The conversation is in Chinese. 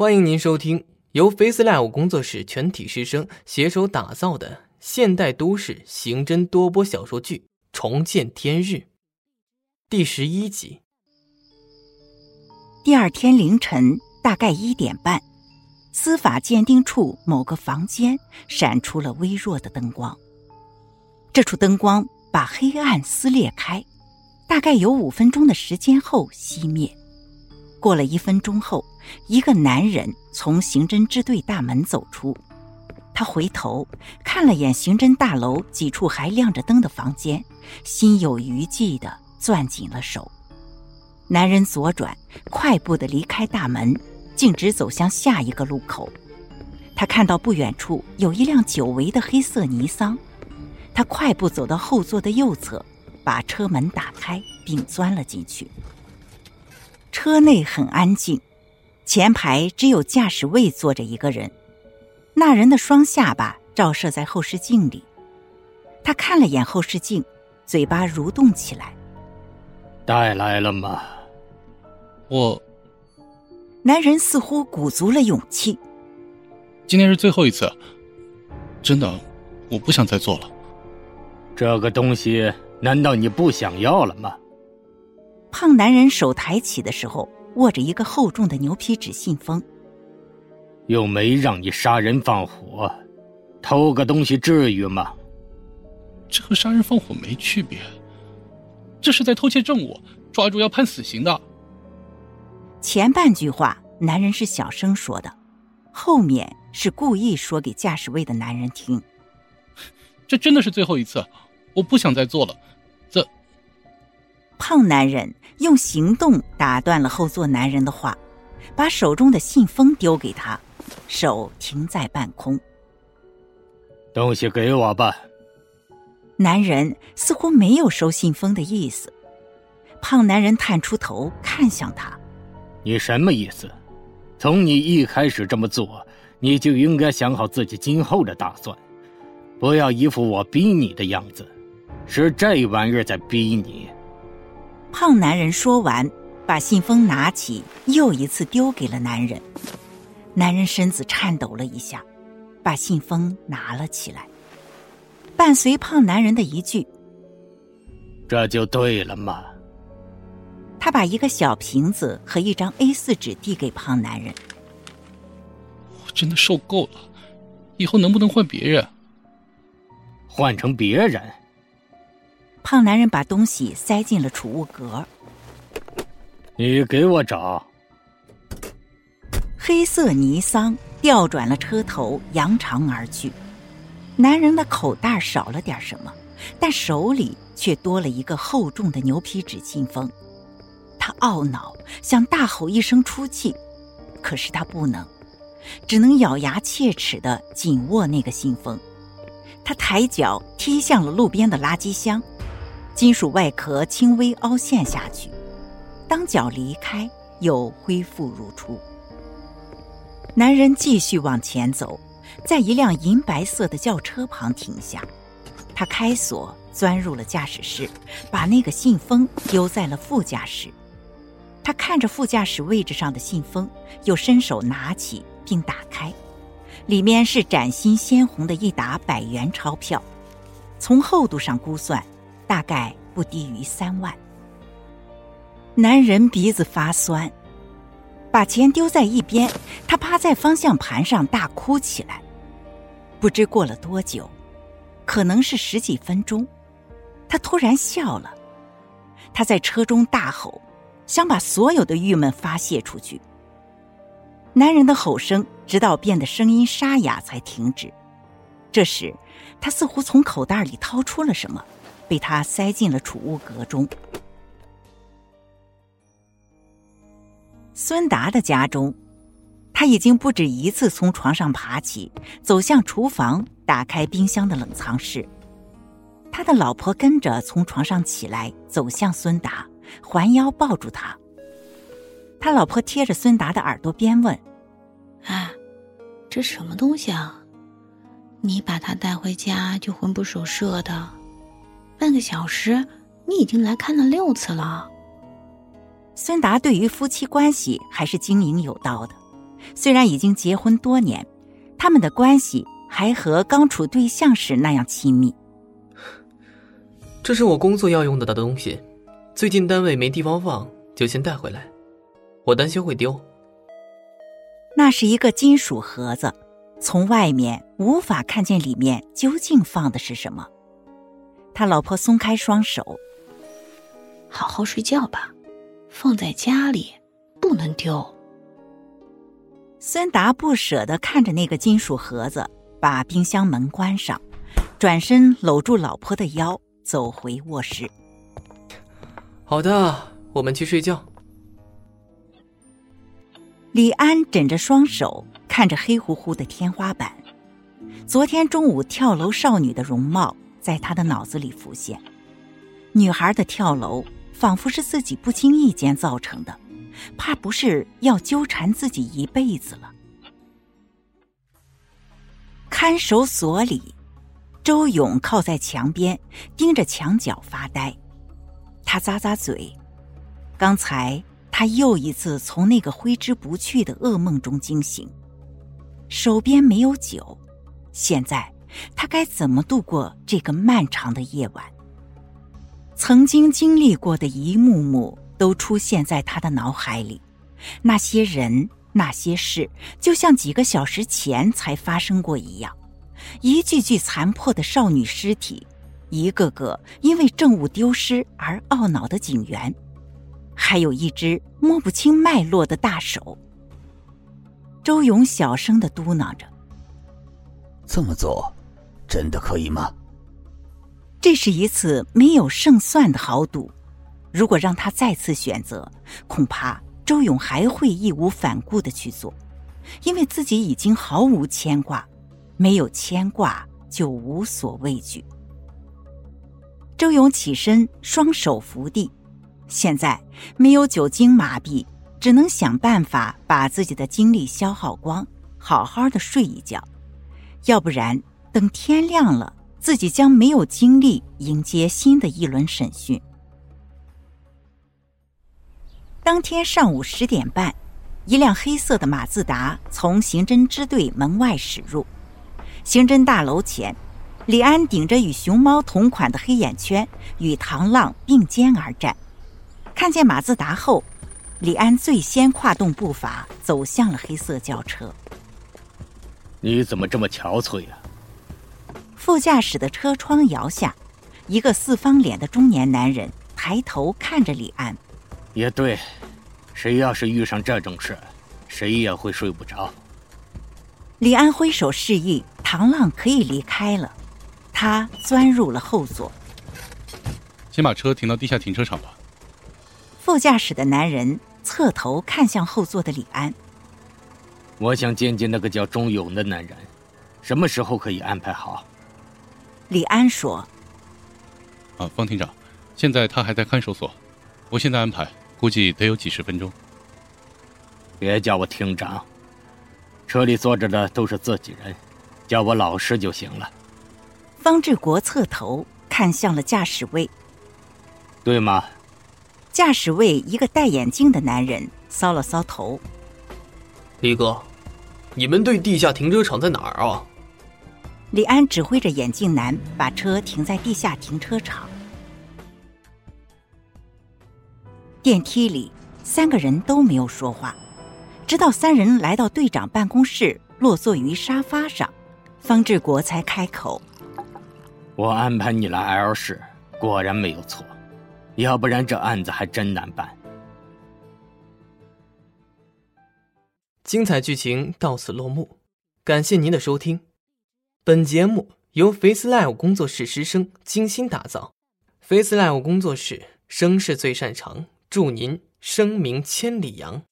欢迎您收听由 FaceLive 工作室全体师生携手打造的现代都市刑侦多播小说剧《重见天日》第十一集。第二天凌晨大概一点半，司法鉴定处某个房间闪出了微弱的灯光。这处灯光把黑暗撕裂开，大概有五分钟的时间后熄灭。过了一分钟后。一个男人从刑侦支队大门走出，他回头看了眼刑侦大楼几处还亮着灯的房间，心有余悸地攥紧了手。男人左转，快步地离开大门，径直走向下一个路口。他看到不远处有一辆久违的黑色尼桑，他快步走到后座的右侧，把车门打开并钻了进去。车内很安静。前排只有驾驶位坐着一个人，那人的双下巴照射在后视镜里。他看了眼后视镜，嘴巴蠕动起来。带来了吗？我。男人似乎鼓足了勇气。今天是最后一次，真的，我不想再做了。这个东西难道你不想要了吗？胖男人手抬起的时候。握着一个厚重的牛皮纸信封，又没让你杀人放火，偷个东西至于吗？这和杀人放火没区别，这是在偷窃证物，抓住要判死刑的。前半句话男人是小声说的，后面是故意说给驾驶位的男人听。这真的是最后一次，我不想再做了。这胖男人。用行动打断了后座男人的话，把手中的信封丢给他，手停在半空。东西给我吧。男人似乎没有收信封的意思。胖男人探出头看向他：“你什么意思？从你一开始这么做，你就应该想好自己今后的打算，不要一副我逼你的样子，是这玩意儿在逼你。”胖男人说完，把信封拿起，又一次丢给了男人。男人身子颤抖了一下，把信封拿了起来。伴随胖男人的一句：“这就对了嘛。”他把一个小瓶子和一张 A 四纸递给胖男人。我真的受够了，以后能不能换别人？换成别人？胖男人把东西塞进了储物格。你给我找。黑色尼桑调转了车头，扬长而去。男人的口袋少了点什么，但手里却多了一个厚重的牛皮纸信封。他懊恼，想大吼一声出气，可是他不能，只能咬牙切齿的紧握那个信封。他抬脚踢向了路边的垃圾箱。金属外壳轻微凹陷下去，当脚离开，又恢复如初。男人继续往前走，在一辆银白色的轿车旁停下。他开锁，钻入了驾驶室，把那个信封丢在了副驾驶。他看着副驾驶位置上的信封，又伸手拿起并打开，里面是崭新鲜红的一沓百元钞票，从厚度上估算。大概不低于三万。男人鼻子发酸，把钱丢在一边，他趴在方向盘上大哭起来。不知过了多久，可能是十几分钟，他突然笑了。他在车中大吼，想把所有的郁闷发泄出去。男人的吼声直到变得声音沙哑才停止。这时，他似乎从口袋里掏出了什么。被他塞进了储物格中。孙达的家中，他已经不止一次从床上爬起，走向厨房，打开冰箱的冷藏室。他的老婆跟着从床上起来，走向孙达，环腰抱住他。他老婆贴着孙达的耳朵边问：“啊，这什么东西啊？你把它带回家就魂不守舍的？”半个小时，你已经来看了六次了。孙达对于夫妻关系还是经营有道的，虽然已经结婚多年，他们的关系还和刚处对象时那样亲密。这是我工作要用的的东西，最近单位没地方放，就先带回来。我担心会丢。那是一个金属盒子，从外面无法看见里面究竟放的是什么。他老婆松开双手，好好睡觉吧，放在家里不能丢。孙达不舍得看着那个金属盒子，把冰箱门关上，转身搂住老婆的腰，走回卧室。好的，我们去睡觉。李安枕着双手，看着黑乎乎的天花板。昨天中午跳楼少女的容貌在他的脑子里浮现。女孩的跳楼，仿佛是自己不经意间造成的，怕不是要纠缠自己一辈子了。看守所里，周勇靠在墙边，盯着墙角发呆。他咂咂嘴，刚才。他又一次从那个挥之不去的噩梦中惊醒，手边没有酒，现在他该怎么度过这个漫长的夜晚？曾经经历过的一幕幕都出现在他的脑海里，那些人、那些事，就像几个小时前才发生过一样，一具具残破的少女尸体，一个个因为证物丢失而懊恼的警员。还有一只摸不清脉络的大手。周勇小声的嘟囔着：“这么做，真的可以吗？”这是一次没有胜算的豪赌，如果让他再次选择，恐怕周勇还会义无反顾的去做，因为自己已经毫无牵挂，没有牵挂就无所畏惧。周勇起身，双手扶地。现在没有酒精麻痹，只能想办法把自己的精力消耗光，好好的睡一觉。要不然，等天亮了，自己将没有精力迎接新的一轮审讯。当天上午十点半，一辆黑色的马自达从刑侦支队门外驶入，刑侦大楼前，李安顶着与熊猫同款的黑眼圈，与唐浪并肩而战。看见马自达后，李安最先跨动步伐走向了黑色轿车。你怎么这么憔悴呀？副驾驶的车窗摇下，一个四方脸的中年男人抬头看着李安。也对，谁要是遇上这种事，谁也会睡不着。李安挥手示意唐浪可以离开了，他钻入了后座。先把车停到地下停车场吧。副驾驶的男人侧头看向后座的李安。我想见见那个叫钟勇的男人，什么时候可以安排好？李安说：“啊，方厅长，现在他还在看守所，我现在安排，估计得有几十分钟。别叫我厅长，车里坐着的都是自己人，叫我老师就行了。”方志国侧头看向了驾驶位，对吗？驾驶位一个戴眼镜的男人搔了搔头。李哥，你们对地下停车场在哪儿啊？李安指挥着眼镜男把车停在地下停车场。电梯里，三个人都没有说话，直到三人来到队长办公室，落座于沙发上，方志国才开口：“我安排你来 L 市，果然没有错。”要不然这案子还真难办。精彩剧情到此落幕，感谢您的收听。本节目由 Face Live 工作室师生精心打造，Face Live 工作室声势最擅长，祝您声名千里扬。